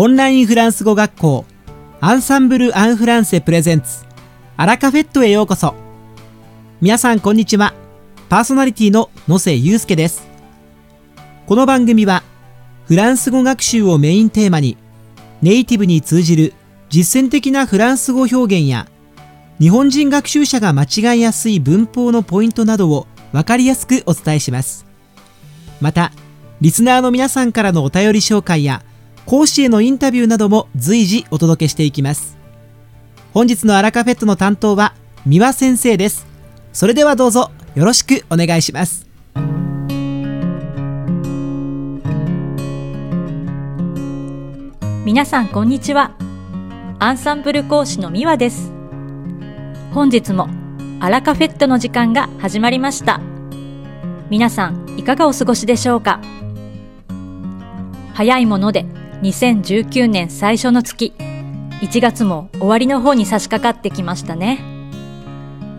オンラインフランス語学校アンサンブル・アン・フランセプレゼンツアラカフェットへようこそ。皆さんこんにちは。パーソナリティの野瀬祐介です。この番組はフランス語学習をメインテーマにネイティブに通じる実践的なフランス語表現や日本人学習者が間違いやすい文法のポイントなどを分かりやすくお伝えします。またリスナーの皆さんからのお便り紹介や講師へのインタビューなども随時お届けしていきます。本日のアラカフェットの担当は三輪先生です。それではどうぞよろしくお願いします。皆さんこんにちは。アンサンブル講師のミワです。本日もアラカフェットの時間が始まりました。皆さんいかがお過ごしでしょうか。早いもので2019年最初の月、1月も終わりの方に差し掛かってきましたね。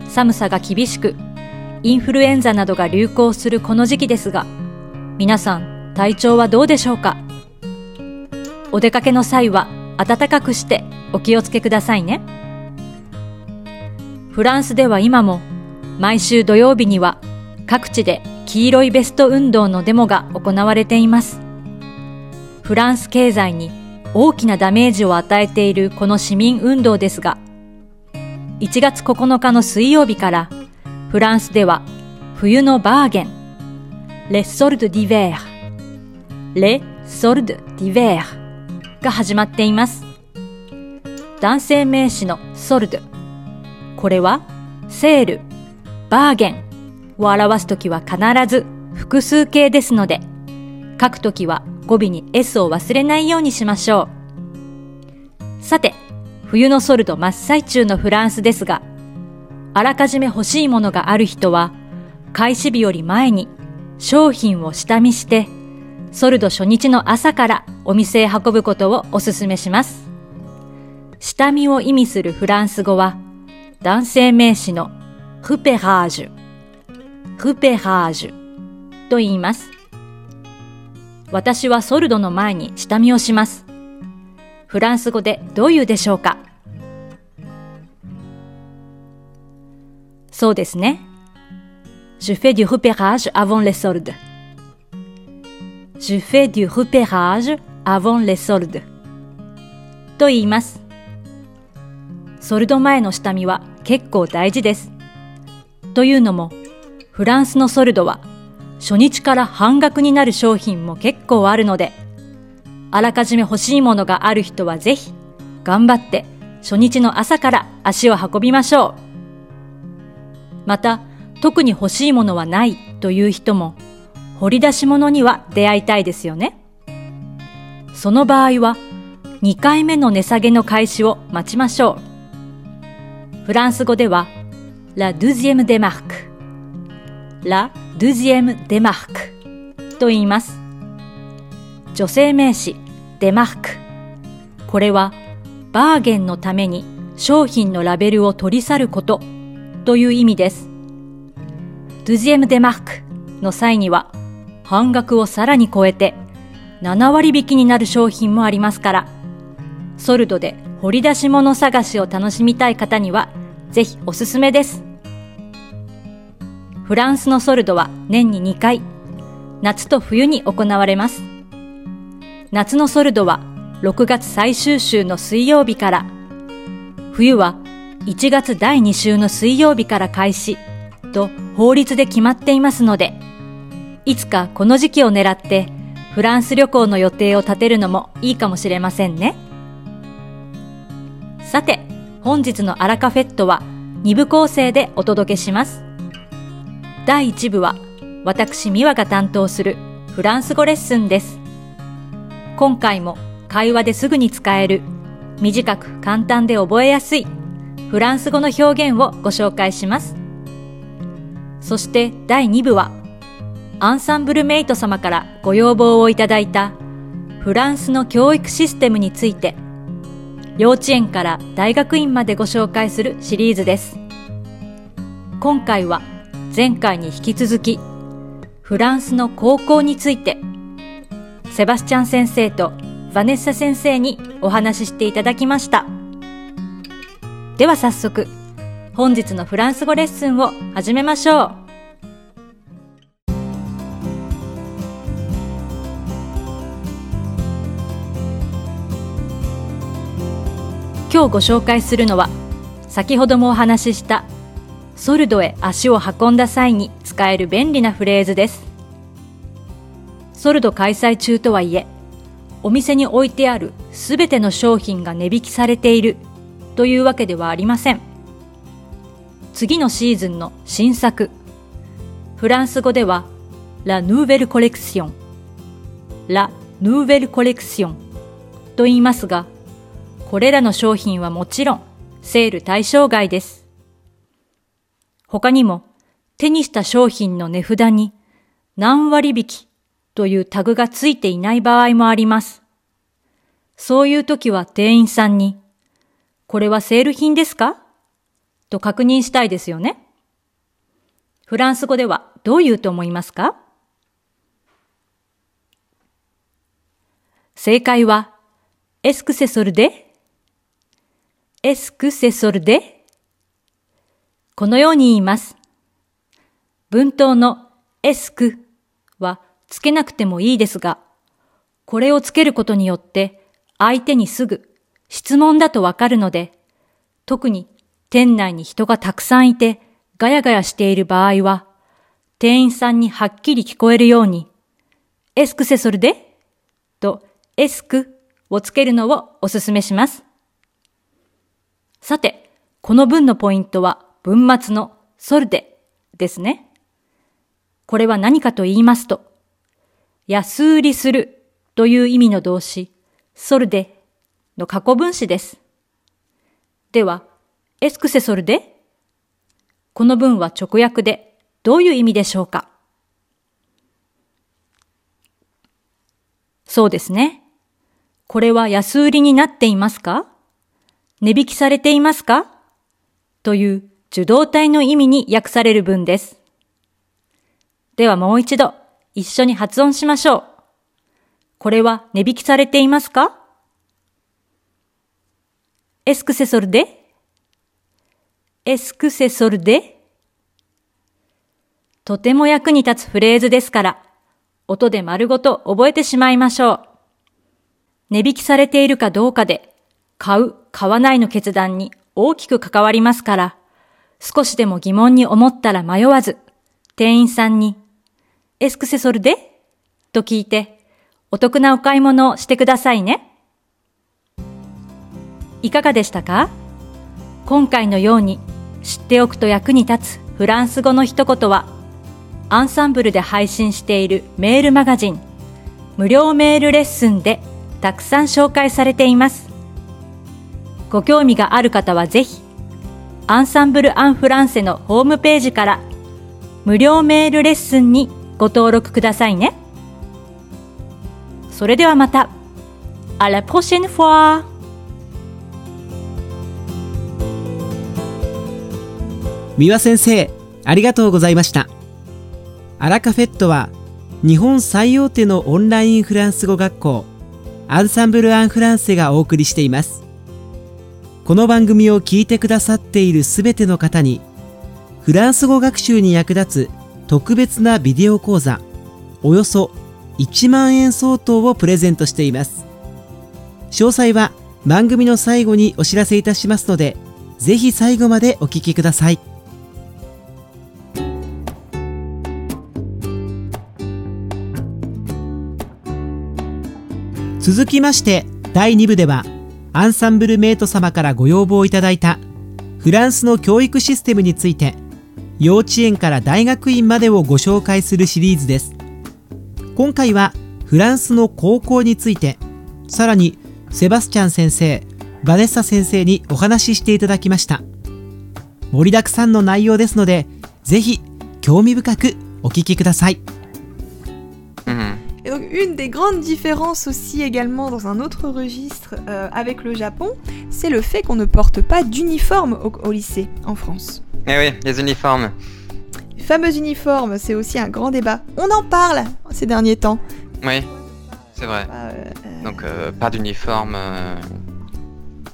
寒さが厳しく、インフルエンザなどが流行するこの時期ですが、皆さん体調はどうでしょうか？お出かけの際は暖かくしてお気をつけくださいね。フランスでは今も毎週土曜日には各地で黄色いベスト運動のデモが行われています。フランス経済に大きなダメージを与えているこの市民運動ですが、1月9日の水曜日からフランスでは冬のバーゲン、レッ・ソルド・ディヴェー、レ・ソルド・ディヴェーが始まっています。男性名詞のソルド。これはセール、バーゲンを表すときは必ず複数形ですので、書くときは語尾に S を忘れないようにしましょう。さて、冬のソルド真っ最中のフランスですが、あらかじめ欲しいものがある人は、開始日より前に商品を下見して、ソルド初日の朝からお店へ運ぶことをお勧めします。下見を意味するフランス語は、男性名詞のフペハージュ、フペハージュと言います。私はソルドの前に下見をします。フランス語でどう言うでしょうか？そうですね。Je fais du repérage avant les soldes. Je fais du repérage avant les soldes. と言います。ソルド前の下見は結構大事です。というのも、フランスのソルドは初日から半額になる商品も結構あるので、あらかじめ欲しいものがある人はぜひ、頑張って初日の朝から足を運びましょう。また、特に欲しいものはないという人も、掘り出し物には出会いたいですよね。その場合は、2回目の値下げの開始を待ちましょう。フランス語では、la deuxième démarque。La deuxième démarque と言います。女性名詞デマーク。これはバーゲンのために商品のラベルを取り去ることという意味です。ドゥジエムデマークの際には半額をさらに超えて7割引きになる商品もありますから、ソルドで掘り出し物探しを楽しみたい方にはぜひおすすめです。フランスのソルドは年に2回、夏と冬に行われます。夏のソルドは6月最終週の水曜日から、冬は1月第2週の水曜日から開始と法律で決まっていますので、いつかこの時期を狙ってフランス旅行の予定を立てるのもいいかもしれませんね。さて、本日のアラカフェットは2部構成でお届けします。第1部は私美和が担当するフランス語レッスンです。今回も会話ですぐに使える短く簡単で覚えやすいフランス語の表現をご紹介します。そして第2部はアンサンブルメイト様からご要望をいただいたフランスの教育システムについて幼稚園から大学院までご紹介するシリーズです。今回は前回に引き続き、フランスの高校について、セバスチャン先生とヴァネッサ先生にお話ししていただきました。では早速、本日のフランス語レッスンを始めましょう。今日ご紹介するのは先ほどもお話ししたソルドへ足を運んだ際に使える便利なフレーズですソルド開催中とはいえお店に置いてあるすべての商品が値引きされているというわけではありません次のシーズンの新作フランス語ではラ・ヌーベルコレクションラ・ヌーベルコレクションと言いますがこれらの商品はもちろんセール対象外です。他にも手にした商品の値札に何割引きというタグがついていない場合もあります。そういう時は店員さんに、これはセール品ですか？と確認したいですよね。フランス語ではどう言うと思いますか？正解は、エスクセソルで？エスクセソルで？このように言います。文頭のエスクはつけなくてもいいですが、これをつけることによって相手にすぐ質問だとわかるので、特に店内に人がたくさんいてガヤガヤしている場合は、店員さんにはっきり聞こえるように、エスクセソルでとエスクをつけるのをお勧めします。さて、この文のポイントは文末のソルデですね。これは何かと言いますと、安売りするという意味の動詞、ソルデの過去分詞です。では、エスクセソルデこの文は直訳でどういう意味でしょうかそうですね。これは安売りになっていますか？値引きされていますか？という受動体の意味に訳される文です。ではもう一度一緒に発音しましょう。これは値引きされていますか？エスクセソルで？エスクセソルで？とても役に立つフレーズですから、音で丸ごと覚えてしまいましょう。値引きされているかどうかで買う、買わないの決断に大きく関わりますから、少しでも疑問に思ったら迷わず、店員さんに、エスクセソルで？と聞いて、お得なお買い物をしてくださいね。いかがでしたか？今回のように知っておくと役に立つフランス語の一言は、アンサンブルで配信しているメールマガジン、無料メールレッスンでたくさん紹介されています。ご興味がある方はぜひ、アンサンブル・アン・フランセのホームページから無料メールレッスンにご登録くださいね。それではまた。À la prochaine fois! 三輪先生、ありがとうございました。アラカフェットは日本最大手のオンラインフランス語学校アンサンブル・アン・フランセがお送りしています。この番組を聞いてくださっているすべての方にフランス語学習に役立つ特別なビデオ講座およそ1万円相当をプレゼントしています。詳細は番組の最後にお知らせいたしますのでぜひ最後までお聞きください。続きまして第2部では「アンサンブルメイト様からご要望いただいたフランスの教育システムについて幼稚園から大学院までをご紹介するシリーズです今回はフランスの高校についてさらにセバスチャン先生バネッサ先生にお話ししていただきました盛りだくさんの内容ですのでぜひ興味深くお聞きください。Donc une des grandes différences aussi également dans un autre registre euh, avec le Japon, c'est le fait qu'on ne porte pas d'uniforme au, lycée en France. Eh oui, les uniformes. Les fameux uniformes, c'est aussi un grand débat. On en parle ces derniers temps. Oui, c'est vrai. Euh, euh, Donc euh, pas d'uniforme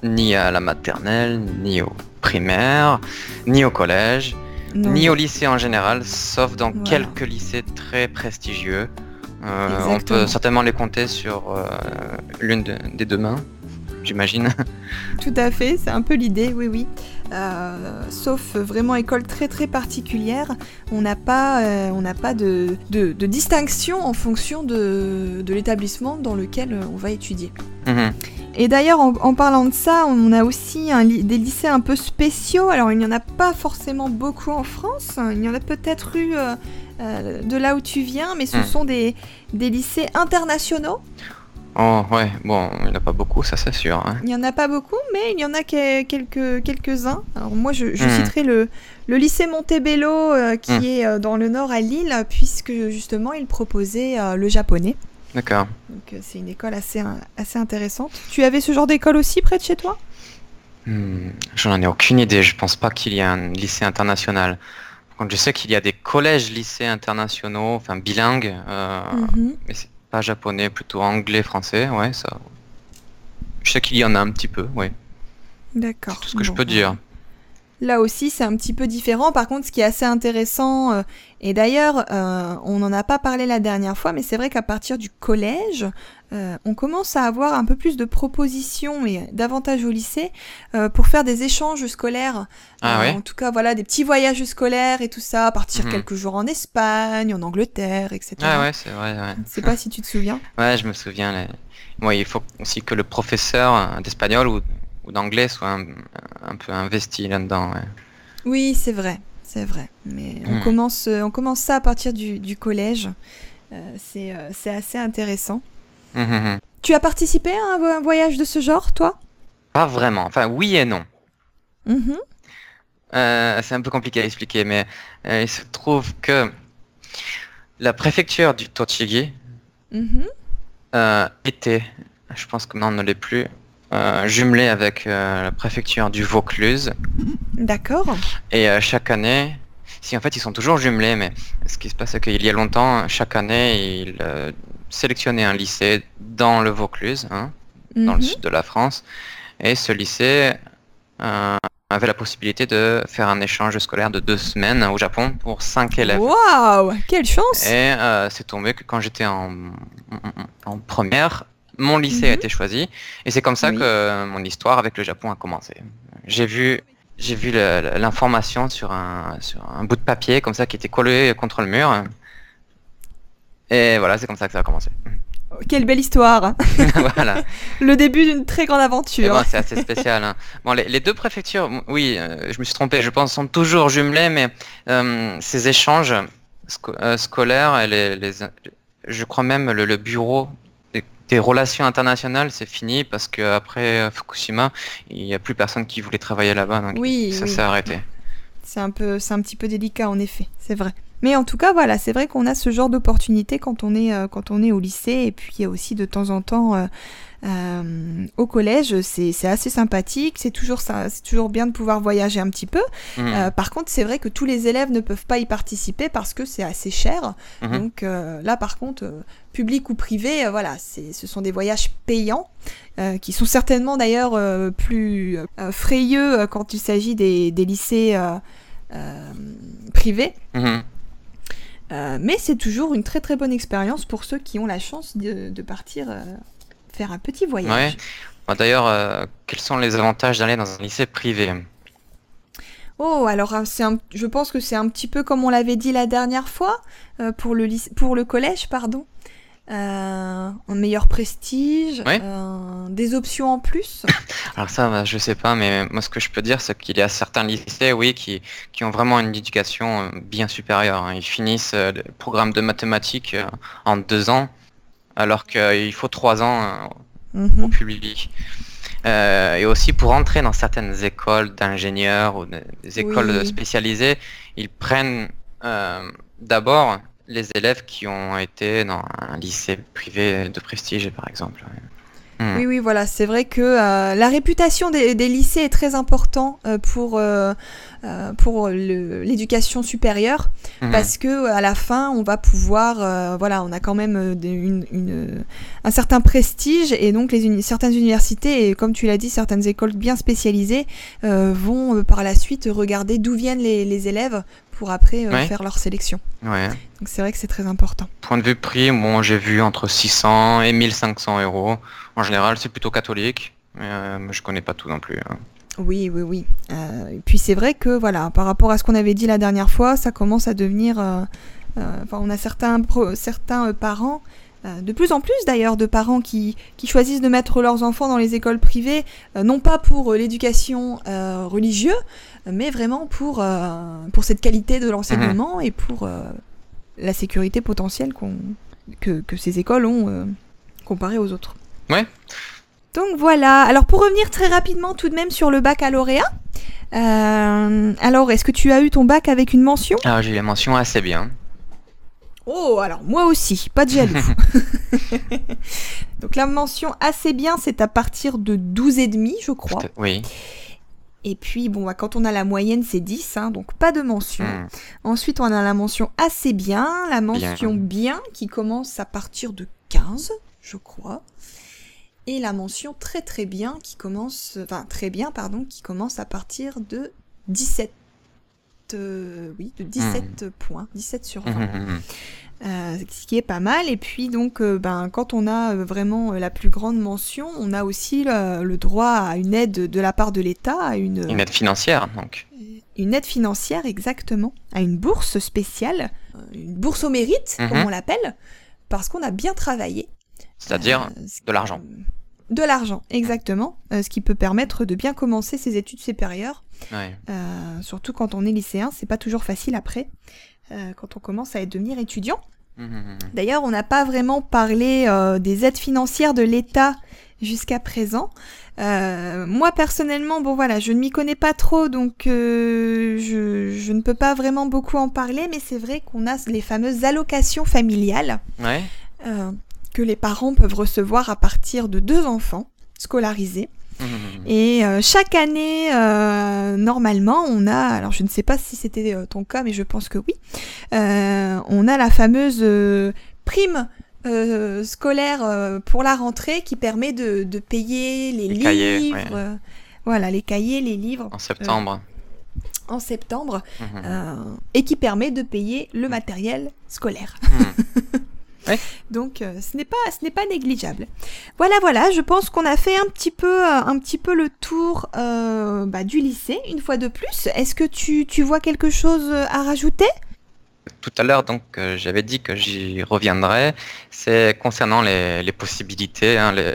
ni à la maternelle, ni au primaire, ni au collège, Non. ni au lycée en général, sauf dans Voilà. quelques lycées très prestigieux. Euh, on peut certainement les compter sur euh, l'une de- des deux mains, j'imagine. Tout à fait, c'est un peu l'idée, oui, oui. Euh, sauf vraiment école très très particulière, on n'a pas, euh, on pas de, de- de distinction en fonction de, de l'établissement dans lequel on va étudier. Mhm. Et d'ailleurs, en, en parlant de ça, on a aussi un des lycées un peu spéciaux. Alors, il n'y en a pas forcément beaucoup en France. Il y en a peut-être eu euh, euh, de là où tu viens, mais ce Hmm. sont des, des lycées internationaux. Oh ouais, bon, il n'y en a pas beaucoup, ça c'est sûr. hein. Il n'y en a pas beaucoup, mais il y en a que- quelques, quelques-uns. Alors moi, je, je Hmm. citerai le, le lycée Montebello, euh, qui Hmm. est euh, dans le nord à Lille, puisque justement, il proposait le japonais. D'accord. Donc euh, c'est une école assez, euh, assez intéressante. Tu avais ce genre d'école aussi près de chez toi? Hmm, J'en ai aucune idée, je pense pas qu'il y ait un lycée international. Par contre, je sais qu'il y a des collèges lycées internationaux, enfin bilingues, euh, Mhm. mais c'est pas japonais, plutôt anglais, français, ouais, ça. Je sais qu'il y en a un petit peu, ouais. D'accord. C'est tout ce que je peux dire. Là aussi, c'est un petit peu différent. Par contre, ce qui est assez intéressant, euh, et d'ailleurs, euh, on n'en a pas parlé la dernière fois, mais c'est vrai qu'à partir du collège, euh, on commence à avoir un peu plus de propositions et davantage au lycée pour faire des échanges scolaires. Ah ouais En tout cas, voilà, des petits voyages scolaires et tout ça, partir Mhm. quelques jours en Espagne, en Angleterre, etc. Ah ouais, c'est vrai, ouais. Je ne sais pas si tu te souviens. Ouais, je me souviens. les- Moi, il faut aussi que le professeur d'espagnol ou, ou d'anglais soit un, un peu investi là-dedans. ouais. Oui, c'est vrai, c'est vrai. Mais on, Hmm. commence, euh, on commence ça à partir du, du collège. Euh, c'est euh, c'est assez intéressant. Mhm, mhm. Tu as participé à un, vo- un voyage de ce genre, toi? Pas vraiment. Enfin, oui et non. Euh, c'est un peu compliqué à expliquer, mais il se trouve que la préfecture du Tochigi euh, était, je pense que maintenant ne l'est plus, euh, jumelée avec euh, la préfecture du Vaucluse. D'accord. Et euh, chaque année, si en fait ils sont toujours jumelés, mais ce qui se passe c'est qu'il y a longtemps, chaque année, ils euh, sélectionnaient un lycée dans le Vaucluse, hein, dans le Mhm. sud de la France, et ce lycée avait la possibilité de faire un échange scolaire de deux semaines au Japon pour cinq élèves. Waouh Quelle chance Et euh, c'est tombé que quand j'étais en, en première, mon lycée a Mhm. été choisi. Et c'est comme ça Oui. que mon histoire avec le Japon a commencé. J'ai vu, j'ai vu le- l'information sur un, sur un bout de papier comme ça qui était collé contre le mur. Et voilà, c'est comme ça que ça a commencé. Quelle belle histoire voilà. Le début d'une très grande Et aventure. bon, c'est assez spécial. hein. Bon, les, les deux préfectures, oui, euh, je me suis trompé, je pense, sont toujours jumelées, mais euh, ces échanges sco- euh, scolaires, et les, les- je crois même le, le bureau des, des relations internationales, c'est fini parce qu'après Fukushima, il n'y a plus personne qui voulait travailler là-bas, donc Oui, ça oui. s'est arrêté. C'est un peu, c'est un petit peu délicat en effet, c'est vrai. Mais en tout cas, voilà, c'est vrai qu'on a ce genre d'opportunité quand on est, euh, quand on est au lycée et puis aussi de temps en temps euh, euh, au collège. C'est, c'est assez sympathique, c'est toujours ça, c'est toujours bien de pouvoir voyager un petit peu. Euh, par contre, c'est vrai que tous les élèves ne peuvent pas y participer parce que c'est assez cher. Mhm. Donc là, par contre, public ou privé, voilà, c'est, ce sont des voyages payants qui sont certainement d'ailleurs plus frayeux quand il s'agit des, des lycées privés. Mhm. Euh, mais c'est toujours une très très bonne expérience pour ceux qui ont la chance de, de partir euh, faire un petit voyage. Ouais. D'ailleurs, euh, quels sont les avantages d'aller dans un lycée privé? Oh, alors un- je pense que c'est un petit peu comme on l'avait dit la dernière fois pour, le lycée- pour le collège, pardon. Euh, un meilleur prestige, euh, des options en plus. Alors ça, bah, je sais pas, mais moi ce que je peux dire, c'est qu'il y a certains lycées, oui, qui, qui ont vraiment une éducation euh, bien supérieure. hein. Ils finissent le programme de mathématiques en deux ans, alors qu'il faut trois ans au Mhm. public. Euh, et aussi pour entrer dans certaines écoles d'ingénieurs ou des des écoles Oui. spécialisées, ils prennent euh, d'abord les élèves qui ont été dans un lycée privé de prestige, par exemple. ouais. Hmm. Oui, oui, voilà, c'est vrai que euh, la réputation des, des lycées est très important euh, pour, euh, pour l'éducation supérieure Mhm. parce que à la fin, on va pouvoir, voilà, on a quand même des- une, une- un certain prestige et donc les uni- certaines universités et comme tu l'as dit, certaines écoles bien spécialisées vont par la suite regarder d'où viennent les, les élèves pour après euh, faire leur sélection. Ouais. Donc c'est vrai que c'est très important. Point de vue prix, bon, j'ai vu entre 600 et 1500 euros. En général, c'est plutôt catholique, mais euh, je connais pas tout non plus. hein. Oui, oui, oui. Euh, et puis c'est vrai que voilà, par rapport à ce qu'on avait dit la dernière fois, ça commence à devenir. euh, Enfin, on a certains certains parents, de plus en plus d'ailleurs, de parents qui qui choisissent de mettre leurs enfants dans les écoles privées, euh, non pas pour euh, l'éducation euh, religieuse, mais vraiment pour euh, pour cette qualité de l'enseignement et pour euh, la sécurité potentielle que que ces écoles ont euh, comparé aux autres. Ouais. Donc voilà. Alors pour revenir très rapidement tout de même sur le baccalauréat. euh, alors, est-ce que tu as eu ton bac avec une mention? Ah, j'ai eu la mention assez bien. Oh, alors moi aussi, pas de jaloux. Donc la mention assez bien, c'est à partir de 12,5 je crois. Oui. Et puis bon, bah, quand on a la moyenne, c'est 10, hein, donc pas de mention. Hmm. Ensuite, on a la mention assez bien, la mention bien, qui commence à partir de 15, je crois. Et la mention très très bien qui commence, enfin très bien, pardon, qui commence à partir de 17. Euh, oui, de 17 points, 17 sur 20. Mhm, mhm. Euh, ce qui est pas mal. Et puis donc, euh, ben, quand on a vraiment la plus grande mention, on a aussi le, le droit à une aide de la part de l'État, à une, Une aide financière, donc. une aide financière exactement, à une bourse spéciale, une bourse au mérite, Mhm. comme on l'appelle, parce qu'on a bien travaillé. C'est-à-dire Euh, ce de l'argent. De l'argent, exactement. Ce qui peut permettre de bien commencer ses études supérieures. Ouais. Euh, surtout quand on est lycéen, c'est pas toujours facile après, euh, quand on commence à devenir étudiant. Mhm, mhm. D'ailleurs, on n'a pas vraiment parlé euh, des aides financières de l'État jusqu'à présent. Moi personnellement, bon voilà, je ne m'y connais pas trop, donc je, je ne peux pas vraiment beaucoup en parler, mais c'est vrai qu'on a les fameuses allocations familiales Ouais. que les parents peuvent recevoir à partir de deux enfants scolarisés. Mhm. Et euh, chaque année, euh, normalement, on a, alors je ne sais pas si c'était euh, ton cas, mais je pense que oui, on a la fameuse prime euh, scolaire euh, pour la rentrée qui permet de, de payer les, Les livres, cahiers, ouais. euh, voilà, les cahiers, les livres En septembre. en septembre, euh, et qui permet de payer le matériel scolaire. Donc euh, ce n'est pas ce n'est pas négligeable. Voilà voilà, je pense qu'on a fait un petit peu euh, un petit peu le tour euh, bah, du lycée une fois de plus. Est-ce que tu, tu vois quelque chose à rajouter? Tout à l'heure, donc, euh, j'avais dit que j'y reviendrais. C'est concernant les, les possibilités, hein, les,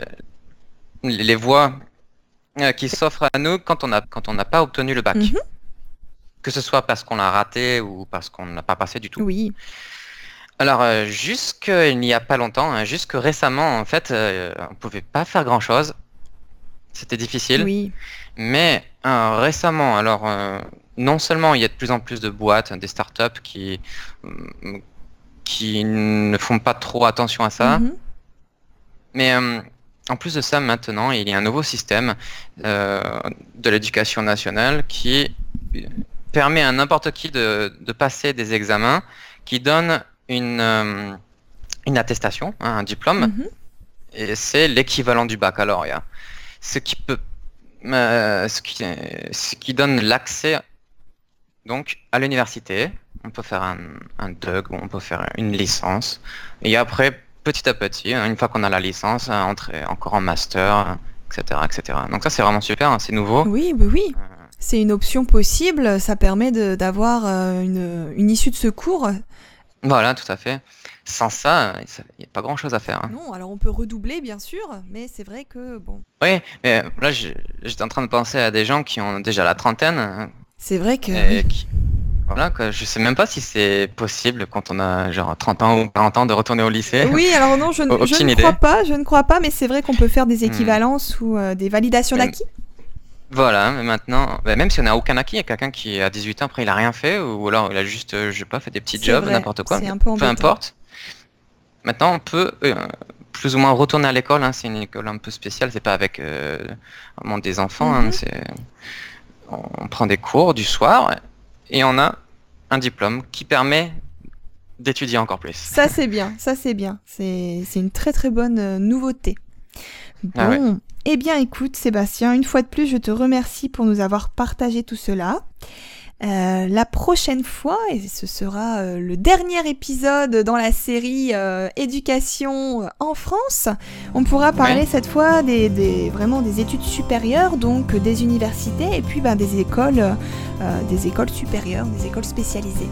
les voies qui s'offrent à nous quand on n'a quand on n'a pas obtenu le bac. Mhm. Que ce soit parce qu'on l'a raté ou parce qu'on n'a pas passé du tout. Oui. Alors, euh, jusqu'il n'y a pas longtemps, hein, jusque récemment, en fait, euh, on pouvait pas faire grand-chose. C'était difficile. Oui. Mais euh, récemment, alors euh, non seulement il y a de plus en plus de boîtes, des startups qui euh, qui ne font pas trop attention à ça, Mhm. mais en plus de ça, maintenant il y a un nouveau système de l'éducation nationale qui permet à n'importe qui de, de passer des examens, qui donne une euh, une attestation, hein, un diplôme, Mhm. et c'est l'équivalent du baccalauréat. Ce qui peut, euh, ce qui, ce qui donne l'accès donc à l'université. On peut faire un, un DUG ou on peut faire une licence. Et après, petit à petit, hein, une fois qu'on a la licence, hein, entrer encore en master, etc., etc. Donc ça, c'est vraiment super, hein, c'est nouveau. Oui, bah oui. Euh, C'est une option possible. Ça permet de- d'avoir une, une issue de secours. Voilà, tout à fait. Sans ça, il n'y a pas grand-chose à faire. hein. Non, alors on peut redoubler bien sûr, mais c'est vrai que bon, Oui, mais là, j'étais en train de penser à des gens qui ont déjà la trentaine, hein, c'est vrai que Et qui- Voilà, quoi. je sais même pas si c'est possible quand on a genre 30 ans ou 40 ans de retourner au lycée. Oui, alors non, je, ne- je Aucune ne idée. crois pas, je ne crois pas, mais c'est vrai qu'on peut faire des Hmm. équivalences ou euh, des validations Hmm. d'acquis. Voilà, mais maintenant, bah, même si on n'a aucun acquis, il y a quelqu'un qui a 18 ans, après il a rien fait, ou alors il a juste, euh, je sais pas, fait des petits jobs, n'importe quoi, un peu importe. Maintenant, on peut euh, plus ou moins retourner à l'école. Hein. C'est une école un peu spéciale. C'est pas avec euh, vraiment des enfants. hein. Mhm. C'est on prend des cours du soir et on a un diplôme qui permet d'étudier encore plus. Ça c'est bien, ça c'est bien. C'est c'est une très très bonne euh, nouveauté. Bon, Ah ouais. eh bien écoute Sébastien, une fois de plus je te remercie pour nous avoir partagé tout cela. Euh, la prochaine fois, et ce sera euh, le dernier épisode dans la série euh, Éducation en France, on pourra parler Ouais. cette fois des, des- vraiment des études supérieures, donc des universités et puis ben, des écoles, des écoles supérieures, des écoles spécialisées.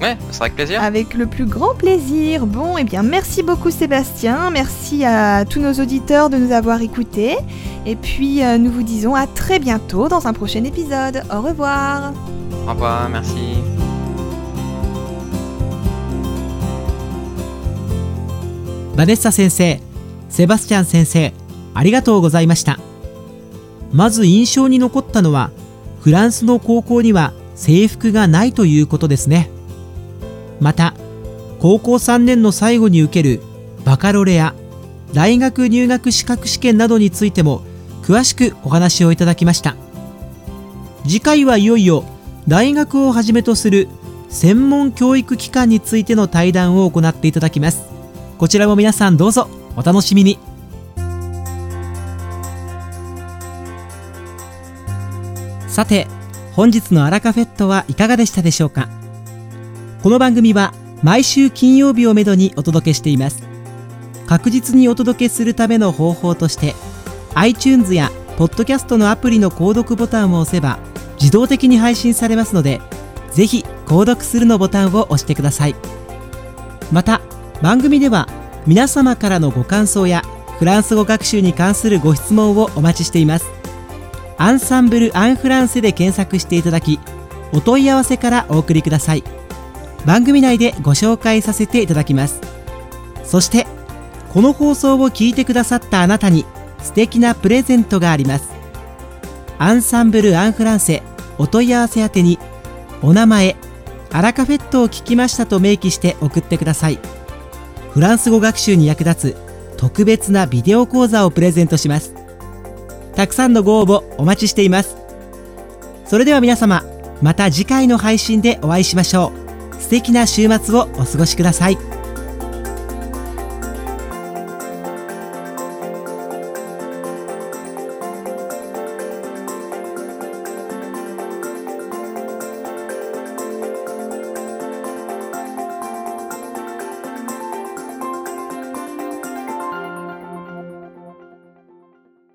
Ouais, ce sera avec plaisir. Avec le plus grand plaisir. Bon, eh bien, merci beaucoup Sébastien. Merci à tous nos auditeurs de nous avoir écoutés. Et puis, euh, nous vous disons à très bientôt dans un prochain épisode. Au revoir. Au revoir, merci. バネッサ先生、セバスチャン先生、ありがとうございました。まず印象に残ったのは、フランスの高校には制服がないということですね。 また、高校3年の最後に受けるバカロレア、大学入学資格試験などについても詳しくお話をいただきました。次回はいよいよ大学をはじめとする専門教育機関についての対談を行っていただきます。こちらも皆さんどうぞお楽しみにさて本日のアラカフェットはいかがでしたでしょうか？この番組は毎週金曜日をめどにお届けしています。確実にお届けするための方法として iTunes や Podcast のアプリの購読ボタンを押せば自動的に配信されますのでぜひ購読するのボタンを押してください。また番組では皆様からのご感想やフランス語学習に関するご質問をお待ちしています。アンサンブル・アン・フランセで検索していただきお問い合わせからお送りください。番組内でご紹介させていただきます。そしてこの放送を聞いてくださったあなたに素敵なプレゼントがあります。アンサンブル・アン・フランセお問い合わせ宛てにお名前アラカフェットを聞きましたと明記して送ってください。フランス語学習に役立つ特別なビデオ講座をプレゼントします。たくさんのご応募お待ちしています。それでは皆様また次回の配信でお会いしましょう。素敵な週末をお過ごしください。